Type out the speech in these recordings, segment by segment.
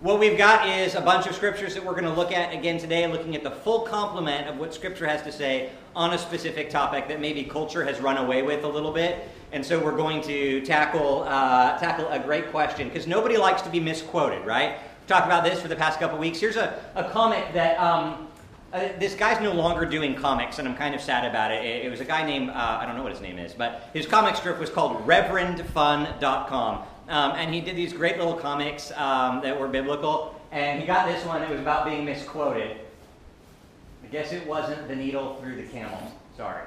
what we've got is a bunch of scriptures that we're going to look at again today, looking at the full complement of what Scripture has to say on a specific topic that maybe culture has run away with a little bit. And so we're going to tackle uh, tackle a great question because nobody likes to be misquoted, right? We've talked about this for the past couple weeks. Here's a, a comic that um, uh, this guy's no longer doing comics, and I'm kind of sad about it. It, it was a guy named, uh, I don't know what his name is, but his comic strip was called ReverendFun.com. Um, and he did these great little comics um, that were biblical. And he got this one that was about being misquoted. I guess it wasn't the needle through the camel. Sorry.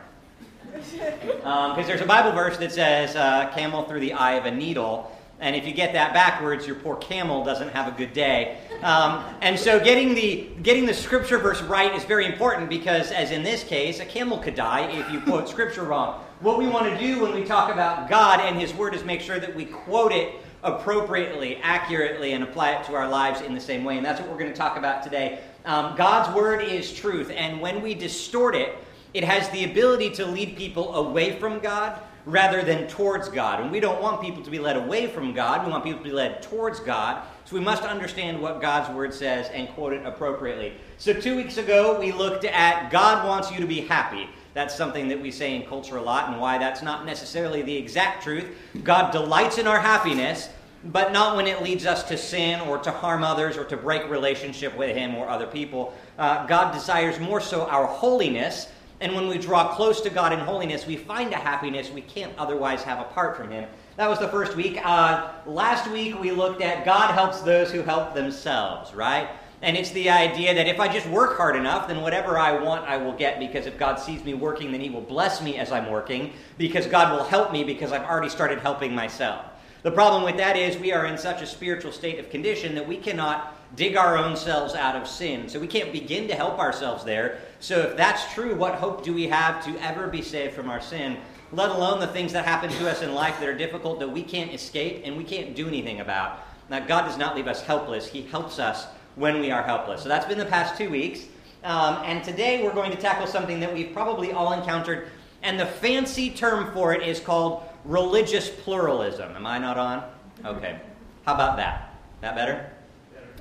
Because um, there's a Bible verse that says uh, camel through the eye of a needle. And if you get that backwards, your poor camel doesn't have a good day. Um, and so getting the, getting the scripture verse right is very important because, as in this case, a camel could die if you quote scripture wrong. What we want to do when we talk about God and His Word is make sure that we quote it appropriately, accurately, and apply it to our lives in the same way. And that's what we're going to talk about today. Um, God's Word is truth, and when we distort it, it has the ability to lead people away from God rather than towards God. And we don't want people to be led away from God, we want people to be led towards God. So we must understand what God's Word says and quote it appropriately. So, two weeks ago, we looked at God wants you to be happy. That's something that we say in culture a lot, and why that's not necessarily the exact truth. God delights in our happiness, but not when it leads us to sin or to harm others or to break relationship with Him or other people. Uh, God desires more so our holiness, and when we draw close to God in holiness, we find a happiness we can't otherwise have apart from Him. That was the first week. Uh, last week we looked at God helps those who help themselves, right? And it's the idea that if I just work hard enough, then whatever I want, I will get because if God sees me working, then He will bless me as I'm working because God will help me because I've already started helping myself. The problem with that is we are in such a spiritual state of condition that we cannot dig our own selves out of sin. So we can't begin to help ourselves there. So if that's true, what hope do we have to ever be saved from our sin, let alone the things that happen to us in life that are difficult that we can't escape and we can't do anything about? Now, God does not leave us helpless, He helps us when we are helpless. So that's been the past two weeks. Um, and today we're going to tackle something that we've probably all encountered, and the fancy term for it is called religious pluralism. Am I not on? Okay. How about that? That better?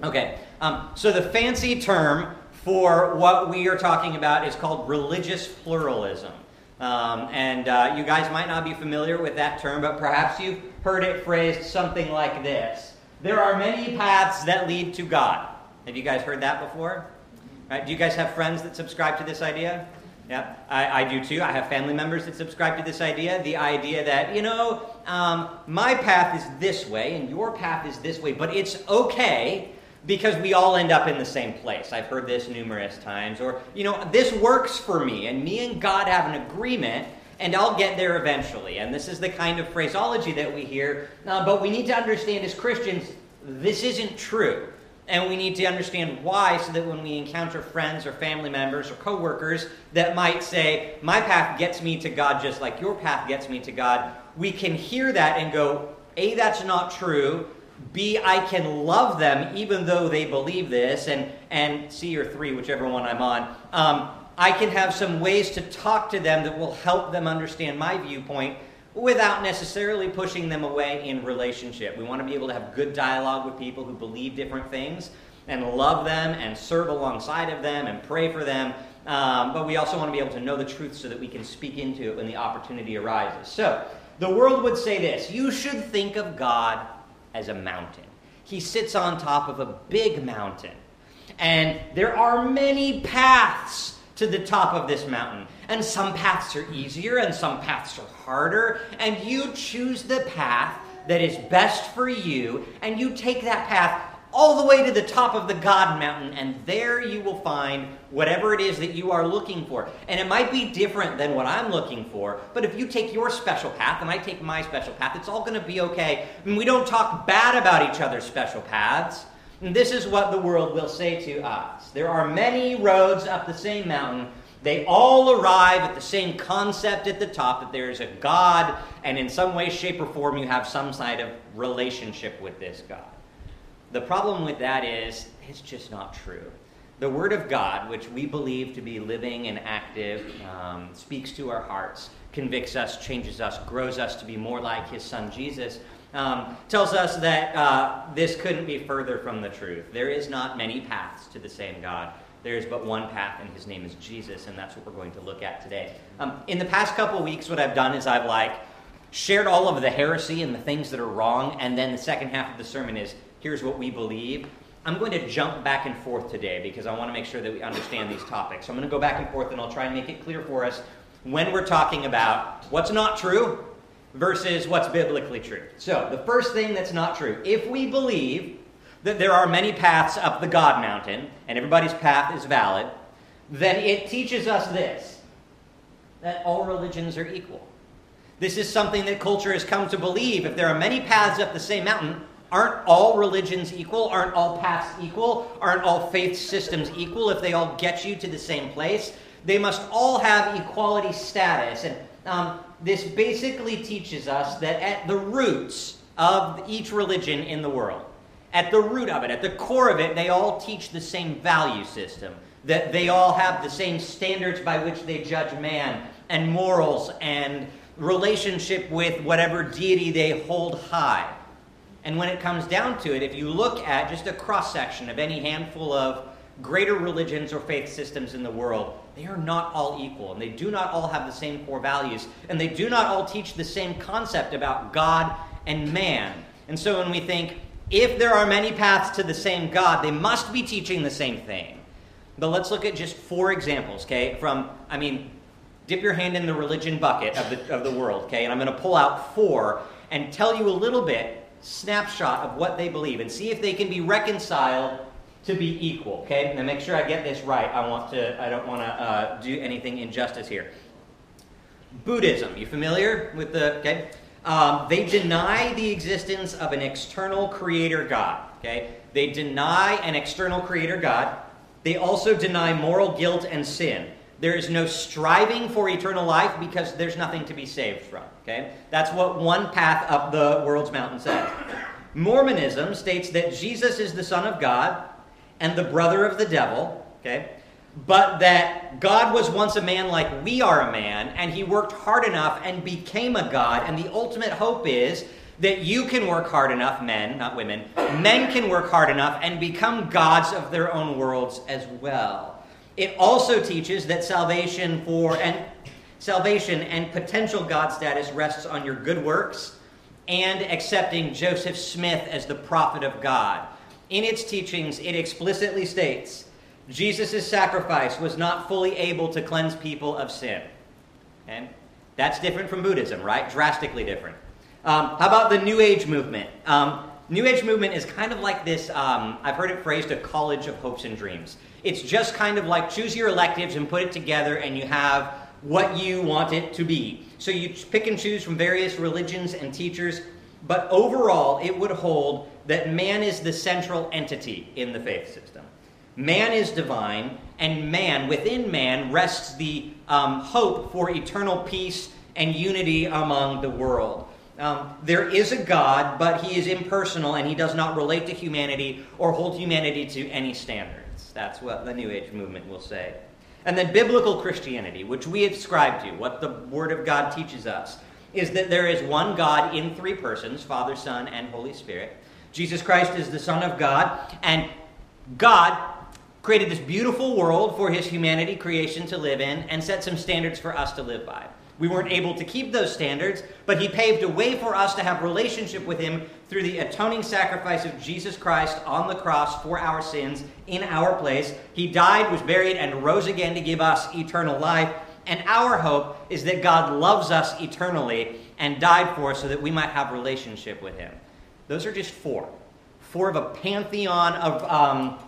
Okay. Um, so the fancy term for what we are talking about is called religious pluralism. Um, and uh, you guys might not be familiar with that term, but perhaps you've heard it phrased something like this There are many paths that lead to God. Have you guys heard that before? Right, do you guys have friends that subscribe to this idea? Yeah, I, I, do too. I have family members that subscribe to this idea. The idea that, you know, um, my path is this way and your path is this way, but it's okay because we all end up in the same place. I've heard this numerous times. Or, you know, this works for me and me and God have an agreement and I'll get there eventually. And this is the kind of phraseology that we hear. Uh, but we need to understand as Christians, this isn't true. And we need to understand why so that when we encounter friends or family members or coworkers that might say, My path gets me to God just like your path gets me to God, we can hear that and go, A, that's not true. B, I can love them even though they believe this. And, and C or three, whichever one I'm on. Um, I can have some ways to talk to them that will help them understand my viewpoint without necessarily pushing them away in relationship. We want to be able to have good dialogue with people who believe different things and love them and serve alongside of them and pray for them. Um, but we also want to be able to know the truth so that we can speak into it when the opportunity arises. So, the world would say this you should think of God as a mountain. He sits on top of a big mountain. And there are many paths to the top of this mountain. And some paths are easier and some paths are harder. And you choose the path that is best for you, and you take that path all the way to the top of the God mountain, and there you will find whatever it is that you are looking for. And it might be different than what I'm looking for, but if you take your special path and I take my special path, it's all going to be okay. We don't talk bad about each other's special paths. And this is what the world will say to us There are many roads up the same mountain. They all arrive at the same concept at the top that there is a God, and in some way, shape, or form, you have some kind of relationship with this God. The problem with that is it's just not true. The Word of God, which we believe to be living and active, um, speaks to our hearts, convicts us, changes us, grows us to be more like His Son Jesus um, tells us that uh, this couldn't be further from the truth. There is not many paths to the same God. There is but one path, and his name is Jesus, and that's what we're going to look at today. Um, in the past couple weeks, what I've done is I've like shared all of the heresy and the things that are wrong, and then the second half of the sermon is here's what we believe. I'm going to jump back and forth today because I want to make sure that we understand these topics. So I'm going to go back and forth, and I'll try and make it clear for us when we're talking about what's not true versus what's biblically true. So, the first thing that's not true if we believe that there are many paths up the God mountain, and everybody's path is valid, then it teaches us this that all religions are equal. This is something that culture has come to believe. If there are many paths up the same mountain, aren't all religions equal? Aren't all paths equal? Aren't all faith systems equal if they all get you to the same place? They must all have equality status. And um, this basically teaches us that at the roots of each religion in the world, at the root of it, at the core of it, they all teach the same value system. That they all have the same standards by which they judge man, and morals, and relationship with whatever deity they hold high. And when it comes down to it, if you look at just a cross section of any handful of greater religions or faith systems in the world, they are not all equal, and they do not all have the same core values, and they do not all teach the same concept about God and man. And so when we think, if there are many paths to the same God, they must be teaching the same thing. But let's look at just four examples, okay? From, I mean, dip your hand in the religion bucket of the, of the world, okay? And I'm going to pull out four and tell you a little bit, snapshot of what they believe, and see if they can be reconciled to be equal. Okay, now make sure I get this right. I want to. I don't want to uh, do anything injustice here. Buddhism. You familiar with the? Okay, um, they deny the existence of an external creator God. Okay, they deny an external creator God. They also deny moral guilt and sin. There is no striving for eternal life because there's nothing to be saved from. Okay, that's what one path up the world's mountain says. Mormonism states that Jesus is the Son of God and the brother of the devil, okay? But that God was once a man like we are a man, and he worked hard enough and became a God. And the ultimate hope is that you can work hard enough, men, not women, men can work hard enough and become gods of their own worlds as well. It also teaches that salvation for and salvation and potential God status rests on your good works and accepting Joseph Smith as the prophet of God in its teachings, it explicitly states Jesus' sacrifice was not fully able to cleanse people of sin. And that's different from Buddhism, right? Drastically different. Um, how about the New Age movement? Um, New Age movement is kind of like this, um, I've heard it phrased a college of hopes and dreams. It's just kind of like choose your electives and put it together, and you have what you want it to be. So you pick and choose from various religions and teachers, but overall, it would hold that man is the central entity in the faith system. Man is divine, and man, within man, rests the um, hope for eternal peace and unity among the world. Um, there is a God, but he is impersonal and he does not relate to humanity or hold humanity to any standards. That's what the New Age movement will say. And then biblical Christianity, which we ascribe to, what the Word of God teaches us, is that there is one God in three persons Father, Son, and Holy Spirit. Jesus Christ is the Son of God, and God created this beautiful world for his humanity creation to live in and set some standards for us to live by. We weren't able to keep those standards, but he paved a way for us to have relationship with him through the atoning sacrifice of Jesus Christ on the cross for our sins in our place. He died, was buried, and rose again to give us eternal life. And our hope is that God loves us eternally and died for us so that we might have relationship with him. Those are just four. Four of a pantheon of um,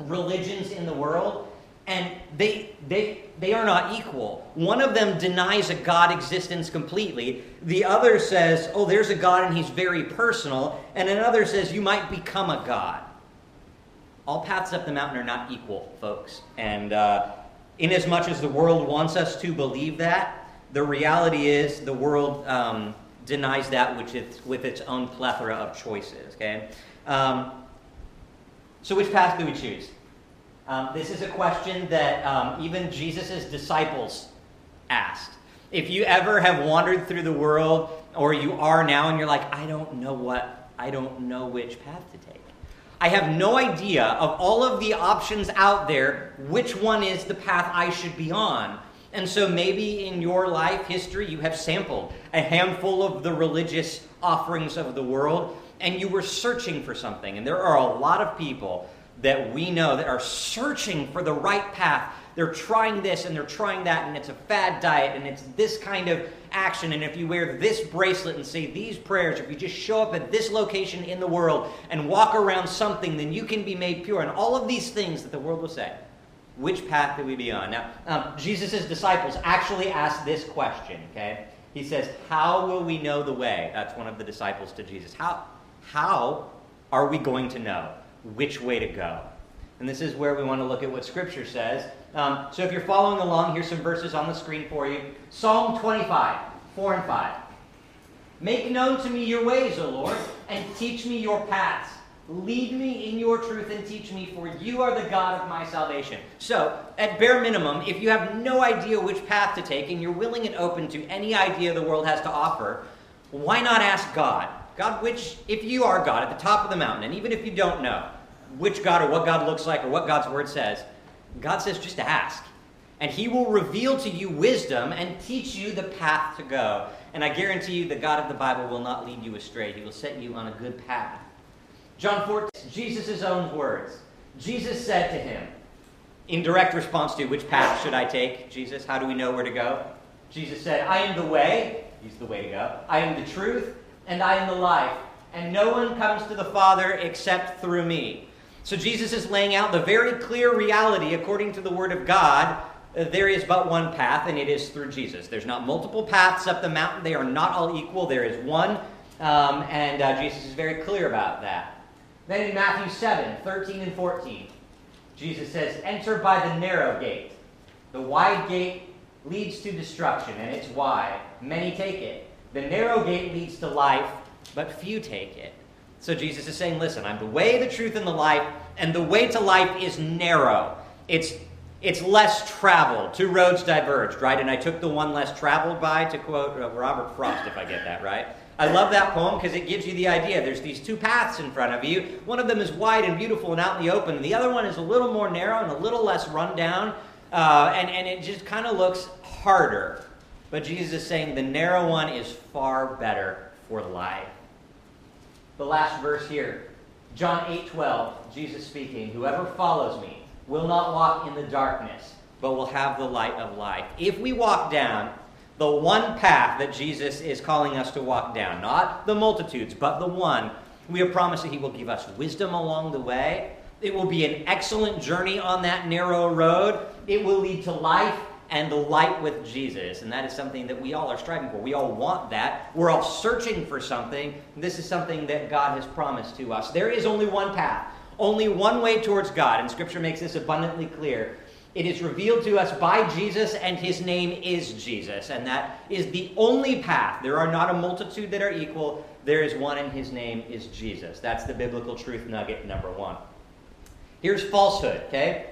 religions in the world, and they, they, they are not equal. One of them denies a God existence completely. The other says, oh, there's a God and he's very personal. And another says, you might become a God. all paths up the mountain are not equal, folks. And uh, inasmuch as the world wants us to believe that, the reality is the world um, denies that which with its own plethora of choices. Okay. Um, so, which path do we choose? Um, this is a question that um, even Jesus' disciples asked. If you ever have wandered through the world, or you are now, and you're like, I don't know what, I don't know which path to take. I have no idea of all of the options out there, which one is the path I should be on. And so maybe in your life history, you have sampled a handful of the religious offerings of the world, and you were searching for something. And there are a lot of people that we know that are searching for the right path. They're trying this and they're trying that, and it's a fad diet, and it's this kind of action. And if you wear this bracelet and say these prayers, if you just show up at this location in the world and walk around something, then you can be made pure. And all of these things that the world will say. Which path do we be on? Now, um, Jesus' disciples actually asked this question, okay? He says, How will we know the way? That's one of the disciples to Jesus. How, how are we going to know? which way to go. And this is where we want to look at what Scripture says. Um, so if you're following along, here's some verses on the screen for you Psalm 25, 4 and 5. Make known to me your ways, O Lord, and teach me your paths. Lead me in your truth and teach me, for you are the God of my salvation. So, at bare minimum, if you have no idea which path to take and you're willing and open to any idea the world has to offer, why not ask God? God, which, if you are God at the top of the mountain, and even if you don't know, which God or what God looks like or what God's word says, God says just ask. And he will reveal to you wisdom and teach you the path to go. And I guarantee you, the God of the Bible will not lead you astray. He will set you on a good path. John 14, Jesus' own words. Jesus said to him, in direct response to which path should I take, Jesus? How do we know where to go? Jesus said, I am the way. He's the way to go. I am the truth, and I am the life. And no one comes to the Father except through me. So Jesus is laying out the very clear reality, according to the Word of God, uh, there is but one path, and it is through Jesus. There's not multiple paths up the mountain. They are not all equal. There is one, um, and uh, Jesus is very clear about that. Then in Matthew 7 13 and 14, Jesus says, Enter by the narrow gate. The wide gate leads to destruction, and it's wide. Many take it. The narrow gate leads to life, but few take it. So Jesus is saying, listen, I'm the way, the truth, and the life, and the way to life is narrow. It's it's less traveled. Two roads diverged, right? And I took the one less traveled by to quote uh, Robert Frost, if I get that right. I love that poem because it gives you the idea. There's these two paths in front of you. One of them is wide and beautiful and out in the open, and the other one is a little more narrow and a little less run down, uh, and, and it just kind of looks harder. But Jesus is saying the narrow one is far better for life the last verse here. John 8 12, Jesus speaking, Whoever follows me will not walk in the darkness, but will have the light of life. If we walk down the one path that Jesus is calling us to walk down, not the multitudes, but the one, we are promised that He will give us wisdom along the way. It will be an excellent journey on that narrow road. It will lead to life and the light with Jesus. And that is something that we all are striving for. We all want that. We're all searching for something. This is something that God has promised to us. There is only one path, only one way towards God. And Scripture makes this abundantly clear. It is revealed to us by Jesus, and his name is Jesus. And that is the only path. There are not a multitude that are equal. There is one, and his name is Jesus. That's the biblical truth nugget number one. Here's falsehood, okay?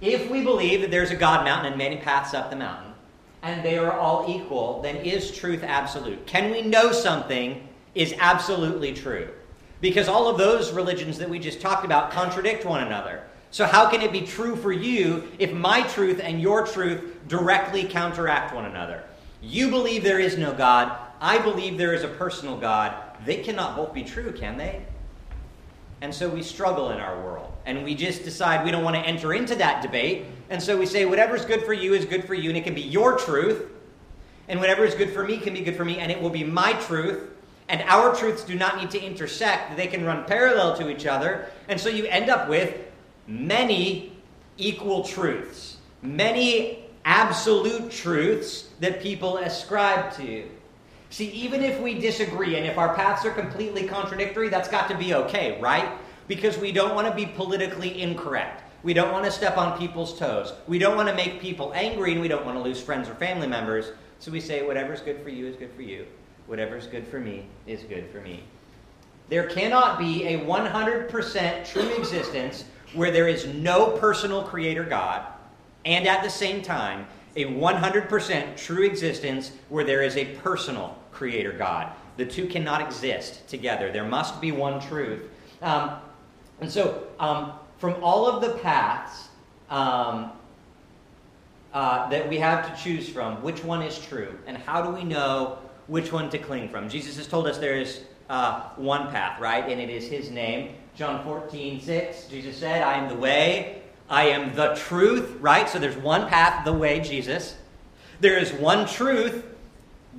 If we believe that there's a God mountain and many paths up the mountain, and they are all equal, then is truth absolute? Can we know something is absolutely true? Because all of those religions that we just talked about contradict one another. So, how can it be true for you if my truth and your truth directly counteract one another? You believe there is no God. I believe there is a personal God. They cannot both be true, can they? And so we struggle in our world. And we just decide we don't want to enter into that debate. And so we say, whatever's good for you is good for you, and it can be your truth. And whatever is good for me can be good for me, and it will be my truth. And our truths do not need to intersect, they can run parallel to each other. And so you end up with many equal truths, many absolute truths that people ascribe to. See, even if we disagree and if our paths are completely contradictory, that's got to be okay, right? because we don't want to be politically incorrect. We don't want to step on people's toes. We don't want to make people angry, and we don't want to lose friends or family members. So we say, whatever's good for you is good for you. Whatever's good for me is good for me. There cannot be a 100% true existence where there is no personal creator God, and at the same time, a 100% true existence where there is a personal creator God. The two cannot exist together. There must be one truth. Um, and so, um, from all of the paths um, uh, that we have to choose from, which one is true? And how do we know which one to cling from? Jesus has told us there is uh, one path, right? And it is his name. John 14, 6, Jesus said, I am the way, I am the truth, right? So there's one path, the way, Jesus. There is one truth,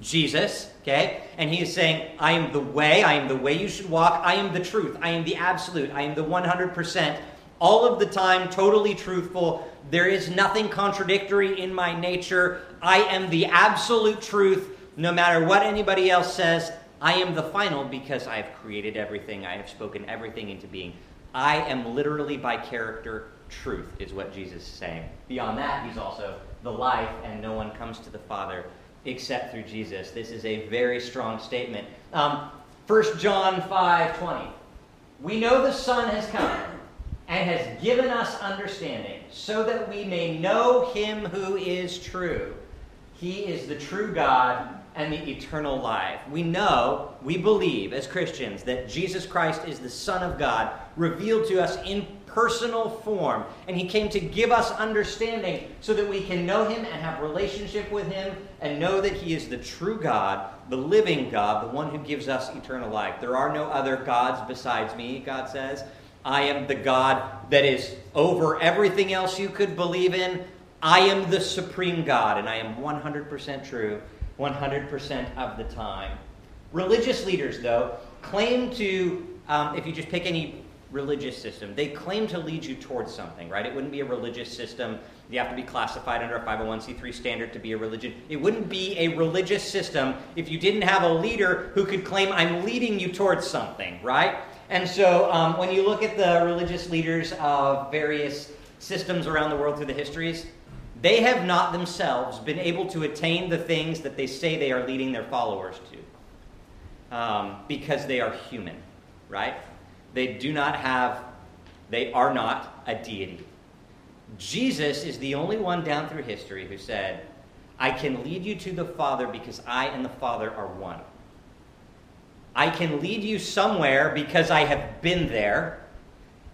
Jesus, okay? And he is saying, I am the way, I am the way you should walk, I am the truth, I am the absolute, I am the 100%, all of the time, totally truthful. There is nothing contradictory in my nature. I am the absolute truth, no matter what anybody else says. I am the final because I have created everything, I have spoken everything into being. I am literally by character truth, is what Jesus is saying. Beyond that, he's also the life, and no one comes to the Father except through Jesus. This is a very strong statement. Um, 1 John 5 20. We know the Son has come and has given us understanding so that we may know him who is true. He is the true God and the eternal life. We know, we believe as Christians that Jesus Christ is the Son of God, revealed to us in personal form. And he came to give us understanding so that we can know him and have relationship with him and know that he is the true God, the living God, the one who gives us eternal life. There are no other gods besides me, God says. I am the God that is over everything else you could believe in. I am the supreme God, and I am 100% true 100% of the time. Religious leaders, though, claim to, um, if you just pick any religious system, they claim to lead you towards something, right? It wouldn't be a religious system. You have to be classified under a 501c3 standard to be a religion. It wouldn't be a religious system if you didn't have a leader who could claim, I'm leading you towards something, right? And so um, when you look at the religious leaders of various systems around the world through the histories, they have not themselves been able to attain the things that they say they are leading their followers to um, because they are human, right? They do not have, they are not a deity. Jesus is the only one down through history who said, I can lead you to the Father because I and the Father are one. I can lead you somewhere because I have been there.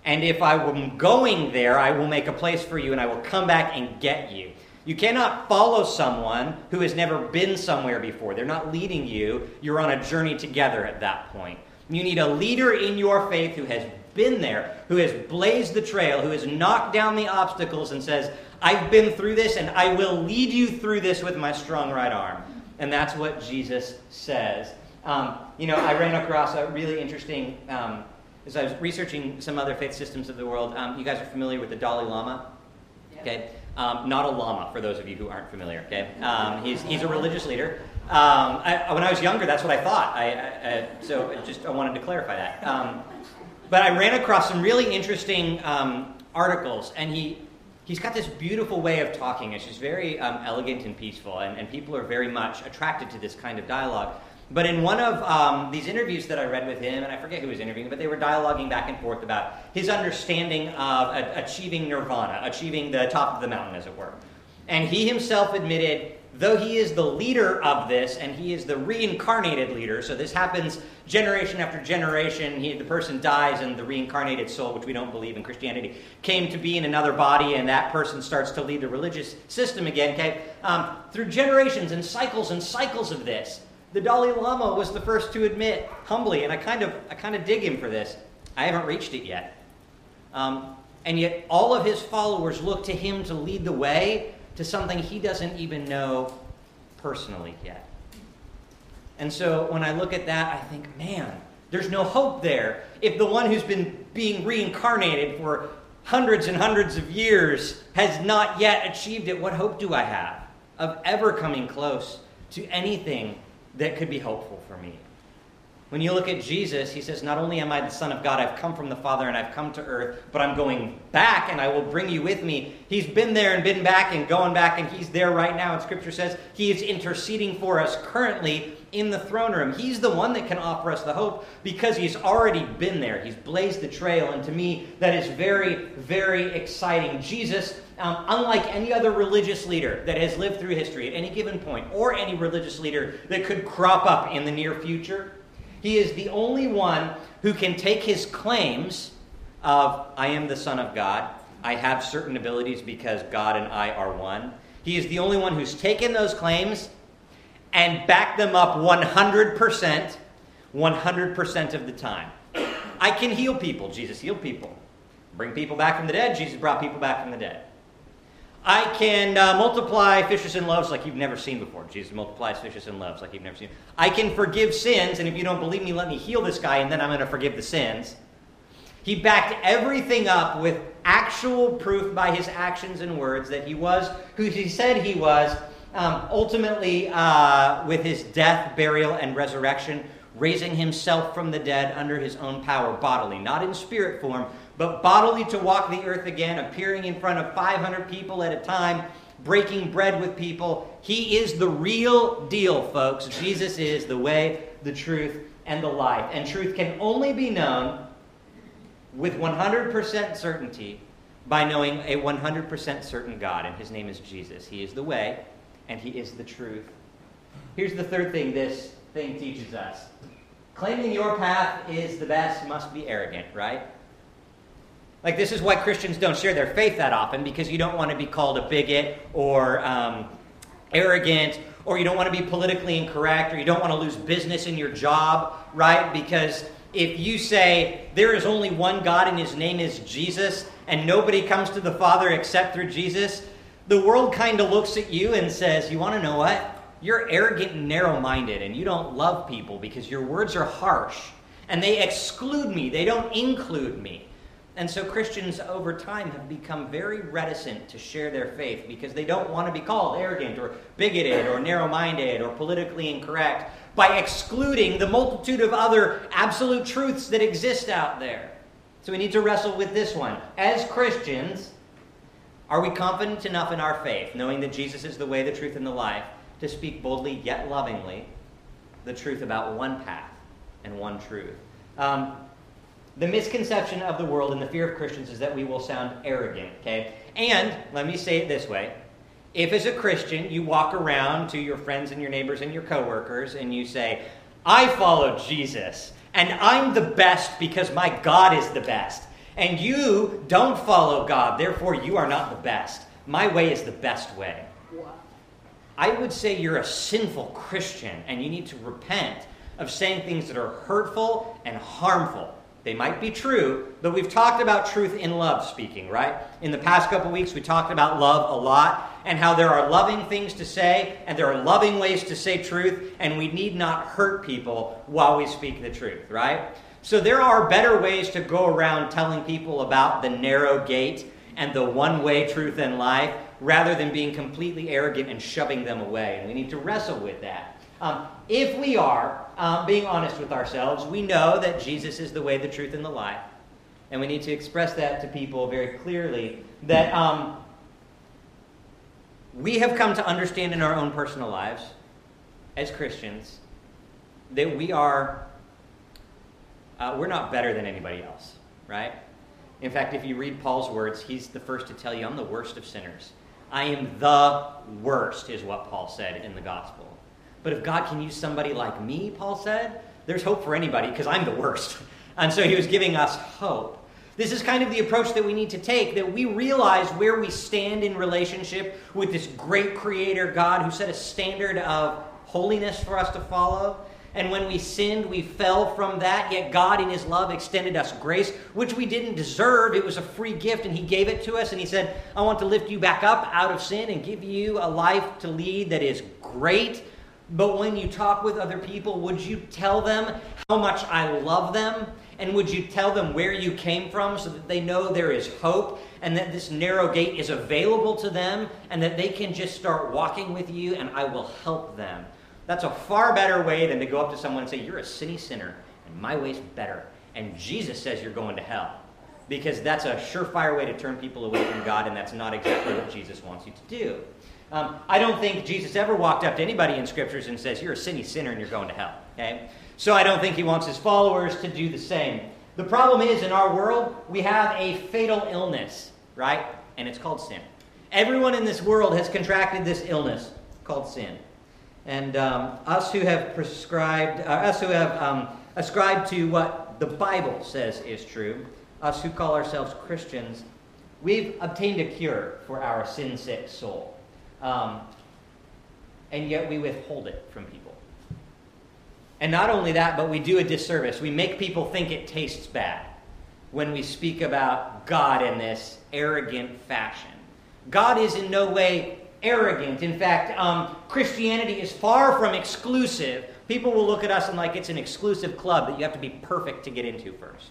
And if I am going there, I will make a place for you and I will come back and get you. You cannot follow someone who has never been somewhere before. They're not leading you. You're on a journey together at that point. You need a leader in your faith who has been there, who has blazed the trail, who has knocked down the obstacles and says, I've been through this and I will lead you through this with my strong right arm. And that's what Jesus says. Um, you know, I ran across a really interesting, um, as I was researching some other faith systems of the world, um, you guys are familiar with the Dalai Lama? Okay. Um, not a llama, for those of you who aren't familiar. Okay, um, he's, he's a religious leader. Um, I, when I was younger, that's what I thought. I, I, I so I just I wanted to clarify that. Um, but I ran across some really interesting um, articles, and he he's got this beautiful way of talking. It's just very um, elegant and peaceful, and, and people are very much attracted to this kind of dialogue. But in one of um, these interviews that I read with him, and I forget who was interviewing, but they were dialoguing back and forth about his understanding of a- achieving nirvana, achieving the top of the mountain, as it were. And he himself admitted though he is the leader of this and he is the reincarnated leader, so this happens generation after generation, he, the person dies and the reincarnated soul, which we don't believe in Christianity, came to be in another body and that person starts to lead the religious system again. Okay? Um, through generations and cycles and cycles of this, the Dalai Lama was the first to admit humbly, and I kind of, I kind of dig him for this. I haven't reached it yet. Um, and yet, all of his followers look to him to lead the way to something he doesn't even know personally yet. And so when I look at that, I think, man, there's no hope there. If the one who's been being reincarnated for hundreds and hundreds of years has not yet achieved it, what hope do I have of ever coming close to anything that could be hopeful for me? When you look at Jesus, he says, Not only am I the Son of God, I've come from the Father and I've come to earth, but I'm going back and I will bring you with me. He's been there and been back and going back, and he's there right now. And Scripture says he is interceding for us currently in the throne room. He's the one that can offer us the hope because he's already been there. He's blazed the trail. And to me, that is very, very exciting. Jesus, um, unlike any other religious leader that has lived through history at any given point, or any religious leader that could crop up in the near future, he is the only one who can take his claims of, I am the Son of God, I have certain abilities because God and I are one. He is the only one who's taken those claims and backed them up 100%, 100% of the time. I can heal people. Jesus healed people. Bring people back from the dead. Jesus brought people back from the dead. I can uh, multiply fishes and loaves like you've never seen before. Jesus multiplies fishes and loaves like you've never seen. I can forgive sins, and if you don't believe me, let me heal this guy, and then I'm going to forgive the sins. He backed everything up with actual proof by his actions and words that he was who he said he was. Um, ultimately, uh, with his death, burial, and resurrection, raising himself from the dead under his own power bodily, not in spirit form, but bodily to walk the earth again, appearing in front of 500 people at a time, breaking bread with people. He is the real deal, folks. Jesus is the way, the truth, and the life. And truth can only be known with 100% certainty by knowing a 100% certain God, and his name is Jesus. He is the way, and he is the truth. Here's the third thing this thing teaches us claiming your path is the best must be arrogant, right? Like, this is why Christians don't share their faith that often because you don't want to be called a bigot or um, arrogant or you don't want to be politically incorrect or you don't want to lose business in your job, right? Because if you say there is only one God and his name is Jesus and nobody comes to the Father except through Jesus, the world kind of looks at you and says, You want to know what? You're arrogant and narrow minded and you don't love people because your words are harsh and they exclude me, they don't include me. And so Christians over time have become very reticent to share their faith because they don't want to be called arrogant or bigoted or narrow minded or politically incorrect by excluding the multitude of other absolute truths that exist out there. So we need to wrestle with this one. As Christians, are we confident enough in our faith, knowing that Jesus is the way, the truth, and the life, to speak boldly yet lovingly the truth about one path and one truth? Um, the misconception of the world and the fear of Christians is that we will sound arrogant, okay? And let me say it this way. If as a Christian you walk around to your friends and your neighbors and your coworkers and you say, "I follow Jesus and I'm the best because my God is the best." And you don't follow God, therefore you are not the best. My way is the best way. I would say you're a sinful Christian and you need to repent of saying things that are hurtful and harmful they might be true, but we've talked about truth in love speaking, right? In the past couple weeks, we talked about love a lot and how there are loving things to say and there are loving ways to say truth, and we need not hurt people while we speak the truth, right? So there are better ways to go around telling people about the narrow gate and the one way truth in life rather than being completely arrogant and shoving them away. And we need to wrestle with that. Um, if we are um, being honest with ourselves, we know that Jesus is the way, the truth, and the life. And we need to express that to people very clearly that um, we have come to understand in our own personal lives as Christians that we are, uh, we're not better than anybody else, right? In fact, if you read Paul's words, he's the first to tell you, I'm the worst of sinners. I am the worst, is what Paul said in the gospel. But if God can use somebody like me, Paul said, there's hope for anybody because I'm the worst. And so he was giving us hope. This is kind of the approach that we need to take that we realize where we stand in relationship with this great creator God who set a standard of holiness for us to follow. And when we sinned, we fell from that, yet God, in His love, extended us grace, which we didn't deserve. It was a free gift, and He gave it to us. And He said, I want to lift you back up out of sin and give you a life to lead that is great but when you talk with other people, would you tell them how much I love them? And would you tell them where you came from so that they know there is hope and that this narrow gate is available to them and that they can just start walking with you and I will help them? That's a far better way than to go up to someone and say, You're a sinny sinner, and my way's better. And Jesus says you're going to hell. Because that's a surefire way to turn people away from God, and that's not exactly what Jesus wants you to do. Um, I don't think Jesus ever walked up to anybody in scriptures and says, You're a sinny sinner and you're going to hell. Okay? So I don't think he wants his followers to do the same. The problem is, in our world, we have a fatal illness, right? And it's called sin. Everyone in this world has contracted this illness called sin. And um, us who have prescribed, uh, us who have um, ascribed to what the Bible says is true, us who call ourselves Christians, we've obtained a cure for our sin sick soul. Um, and yet we withhold it from people. And not only that, but we do a disservice. We make people think it tastes bad when we speak about God in this arrogant fashion. God is in no way arrogant. In fact, um, Christianity is far from exclusive. People will look at us and like it's an exclusive club that you have to be perfect to get into first.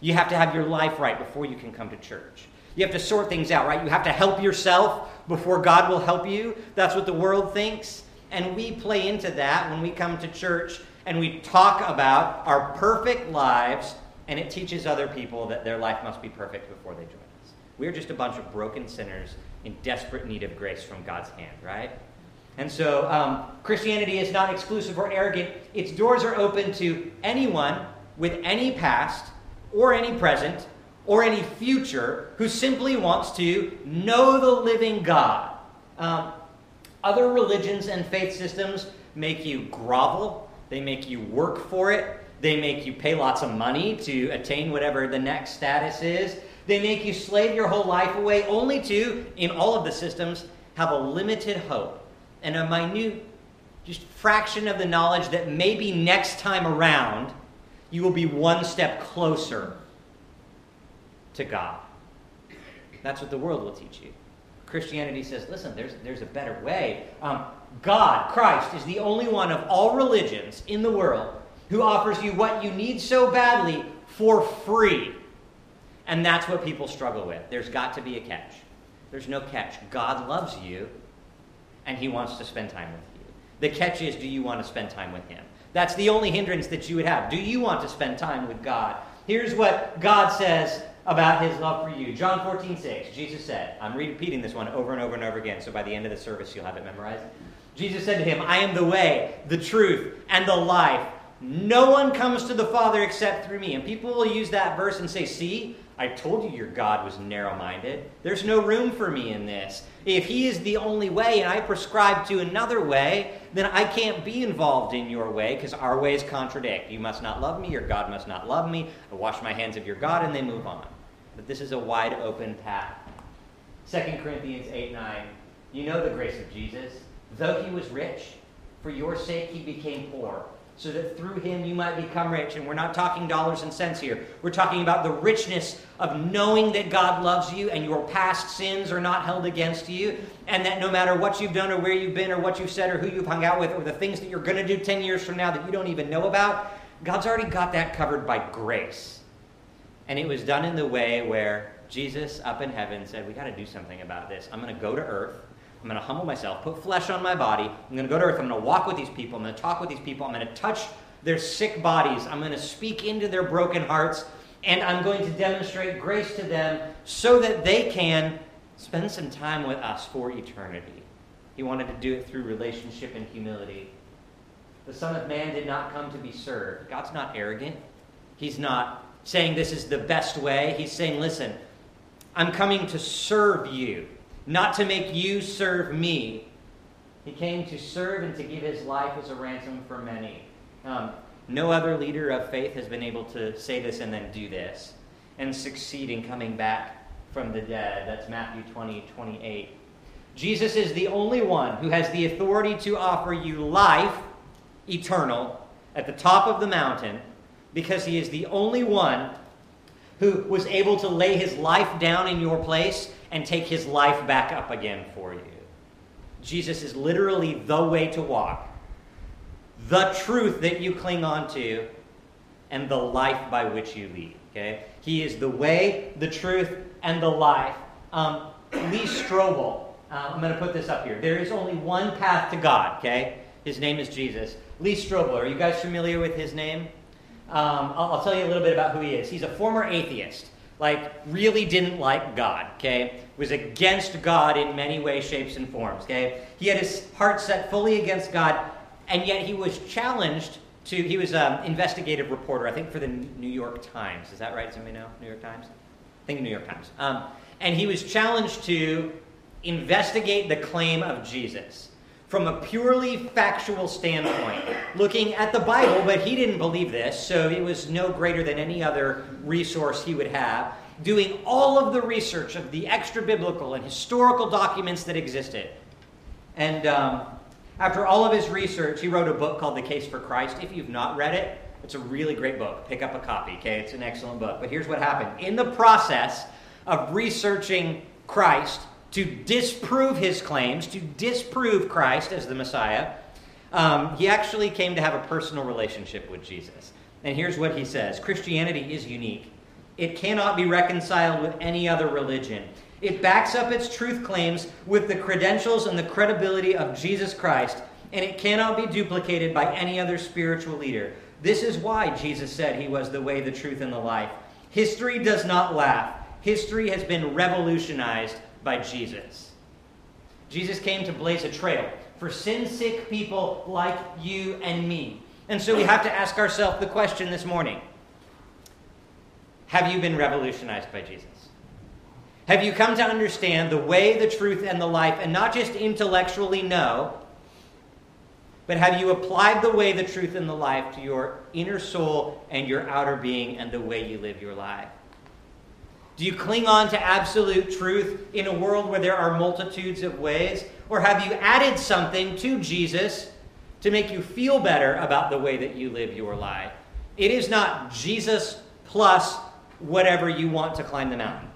You have to have your life right before you can come to church. You have to sort things out, right? You have to help yourself before God will help you. That's what the world thinks. And we play into that when we come to church and we talk about our perfect lives, and it teaches other people that their life must be perfect before they join us. We're just a bunch of broken sinners in desperate need of grace from God's hand, right? And so um, Christianity is not exclusive or arrogant. Its doors are open to anyone with any past or any present or any future who simply wants to know the living God. Um, other religions and faith systems make you grovel, they make you work for it, they make you pay lots of money to attain whatever the next status is. They make you slave your whole life away, only to, in all of the systems, have a limited hope and a minute, just fraction of the knowledge that maybe next time around you will be one step closer to God. That's what the world will teach you. Christianity says, listen, there's, there's a better way. Um, God, Christ, is the only one of all religions in the world who offers you what you need so badly for free. And that's what people struggle with. There's got to be a catch. There's no catch. God loves you, and He wants to spend time with you. The catch is do you want to spend time with Him? That's the only hindrance that you would have. Do you want to spend time with God? Here's what God says about his love for you. John 14, 6, Jesus said, I'm repeating this one over and over and over again, so by the end of the service you'll have it memorized. Jesus said to him, I am the way, the truth, and the life. No one comes to the Father except through me. And people will use that verse and say, See, I told you your God was narrow minded. There's no room for me in this. If He is the only way and I prescribe to another way, then I can't be involved in your way because our ways contradict. You must not love me, your God must not love me. I wash my hands of your God, and they move on. But this is a wide open path. 2 Corinthians 8 9. You know the grace of Jesus. Though he was rich, for your sake he became poor, so that through him you might become rich. And we're not talking dollars and cents here. We're talking about the richness of knowing that God loves you and your past sins are not held against you, and that no matter what you've done or where you've been or what you've said or who you've hung out with or the things that you're going to do 10 years from now that you don't even know about, God's already got that covered by grace. And it was done in the way where Jesus up in heaven said, We got to do something about this. I'm going to go to earth. I'm going to humble myself, put flesh on my body. I'm going to go to earth. I'm going to walk with these people. I'm going to talk with these people. I'm going to touch their sick bodies. I'm going to speak into their broken hearts. And I'm going to demonstrate grace to them so that they can spend some time with us for eternity. He wanted to do it through relationship and humility. The Son of Man did not come to be served. God's not arrogant. He's not saying this is the best way. He's saying, listen, I'm coming to serve you, not to make you serve me. He came to serve and to give his life as a ransom for many. Um, no other leader of faith has been able to say this and then do this and succeed in coming back from the dead. That's Matthew 20, 28. Jesus is the only one who has the authority to offer you life eternal at the top of the mountain because he is the only one who was able to lay his life down in your place and take his life back up again for you. Jesus is literally the way to walk, the truth that you cling on to, and the life by which you lead. Okay? He is the way, the truth, and the life. Um, Lee Strobel, uh, I'm going to put this up here. There is only one path to God, okay? His name is Jesus. Lee Strobel, are you guys familiar with his name? Um, I'll, I'll tell you a little bit about who he is. He's a former atheist, like, really didn't like God, okay? Was against God in many ways, shapes, and forms, okay? He had his heart set fully against God, and yet he was challenged to, he was an investigative reporter, I think, for the New York Times. Is that right? Somebody know? New York Times? I think New York Times. Um, and he was challenged to investigate the claim of Jesus from a purely factual standpoint, looking at the Bible, but he didn't believe this, so it was no greater than any other resource he would have, doing all of the research of the extra biblical and historical documents that existed. And um, after all of his research, he wrote a book called The Case for Christ. If you've not read it, it's a really great book. Pick up a copy, okay? It's an excellent book. But here's what happened. In the process of researching Christ, to disprove his claims, to disprove Christ as the Messiah, um, he actually came to have a personal relationship with Jesus. And here's what he says Christianity is unique. It cannot be reconciled with any other religion. It backs up its truth claims with the credentials and the credibility of Jesus Christ, and it cannot be duplicated by any other spiritual leader. This is why Jesus said he was the way, the truth, and the life. History does not laugh. History has been revolutionized by Jesus. Jesus came to blaze a trail for sin sick people like you and me. And so we have to ask ourselves the question this morning Have you been revolutionized by Jesus? Have you come to understand the way, the truth, and the life, and not just intellectually know, but have you applied the way, the truth, and the life to your inner soul and your outer being and the way you live your life? Do you cling on to absolute truth in a world where there are multitudes of ways? Or have you added something to Jesus to make you feel better about the way that you live your life? It is not Jesus plus whatever you want to climb the mountain.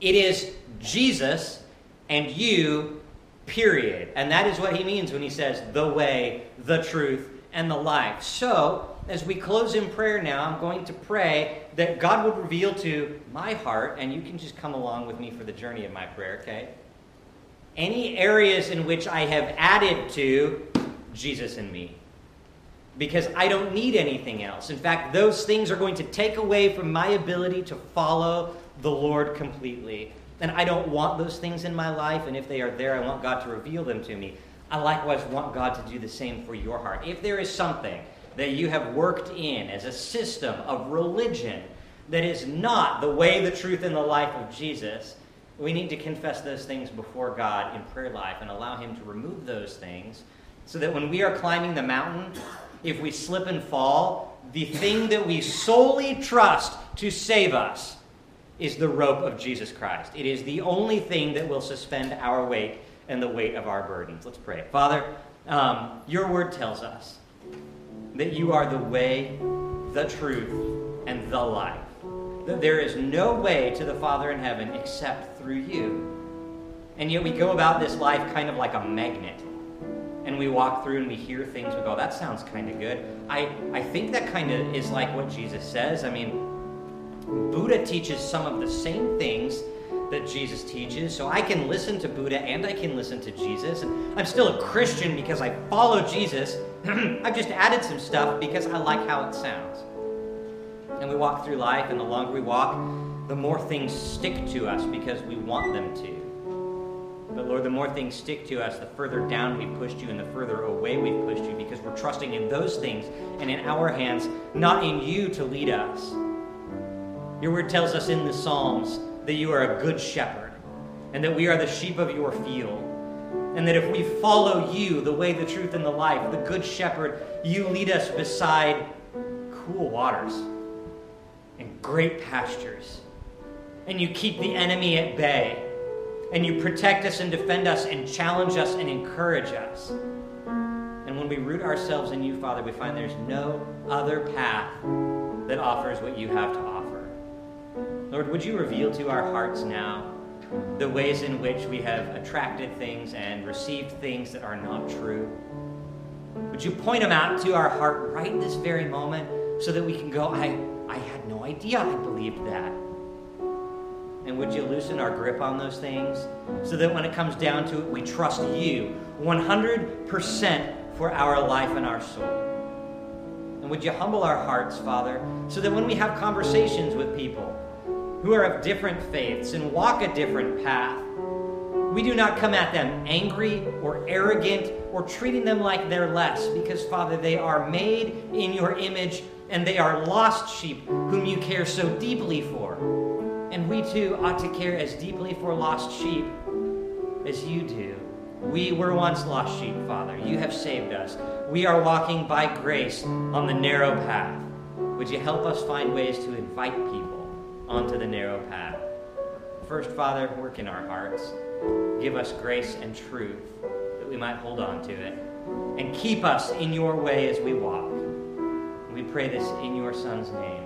It is Jesus and you, period. And that is what he means when he says the way, the truth, and the life. So, as we close in prayer now, I'm going to pray that God would reveal to my heart, and you can just come along with me for the journey of my prayer, okay? Any areas in which I have added to Jesus and me. Because I don't need anything else. In fact, those things are going to take away from my ability to follow the Lord completely. And I don't want those things in my life, and if they are there, I want God to reveal them to me. I likewise want God to do the same for your heart. If there is something that you have worked in as a system of religion that is not the way, the truth, and the life of Jesus, we need to confess those things before God in prayer life and allow Him to remove those things so that when we are climbing the mountain, if we slip and fall, the thing that we solely trust to save us is the rope of Jesus Christ. It is the only thing that will suspend our weight and the weight of our burdens. Let's pray. Father, um, your word tells us that you are the way, the truth, and the life. That there is no way to the Father in heaven except through you. And yet we go about this life kind of like a magnet. And we walk through and we hear things, we go, that sounds kind of good. I, I think that kind of is like what Jesus says. I mean, Buddha teaches some of the same things that Jesus teaches. So I can listen to Buddha and I can listen to Jesus. And I'm still a Christian because I follow Jesus. I've just added some stuff because I like how it sounds. And we walk through life, and the longer we walk, the more things stick to us because we want them to. But Lord, the more things stick to us, the further down we've pushed you and the further away we've pushed you because we're trusting in those things and in our hands, not in you to lead us. Your word tells us in the Psalms that you are a good shepherd and that we are the sheep of your field. And that if we follow you, the way, the truth, and the life, the good shepherd, you lead us beside cool waters and great pastures. And you keep the enemy at bay. And you protect us and defend us and challenge us and encourage us. And when we root ourselves in you, Father, we find there's no other path that offers what you have to offer. Lord, would you reveal to our hearts now the ways in which we have attracted things and received things that are not true? Would you point them out to our heart right this very moment so that we can go, I, I had no idea I believed that? And would you loosen our grip on those things so that when it comes down to it, we trust you 100% for our life and our soul. And would you humble our hearts, Father, so that when we have conversations with people who are of different faiths and walk a different path, we do not come at them angry or arrogant or treating them like they're less, because, Father, they are made in your image and they are lost sheep whom you care so deeply for. And we too ought to care as deeply for lost sheep as you do. We were once lost sheep, Father. You have saved us. We are walking by grace on the narrow path. Would you help us find ways to invite people onto the narrow path? First, Father, work in our hearts. Give us grace and truth that we might hold on to it. And keep us in your way as we walk. We pray this in your Son's name.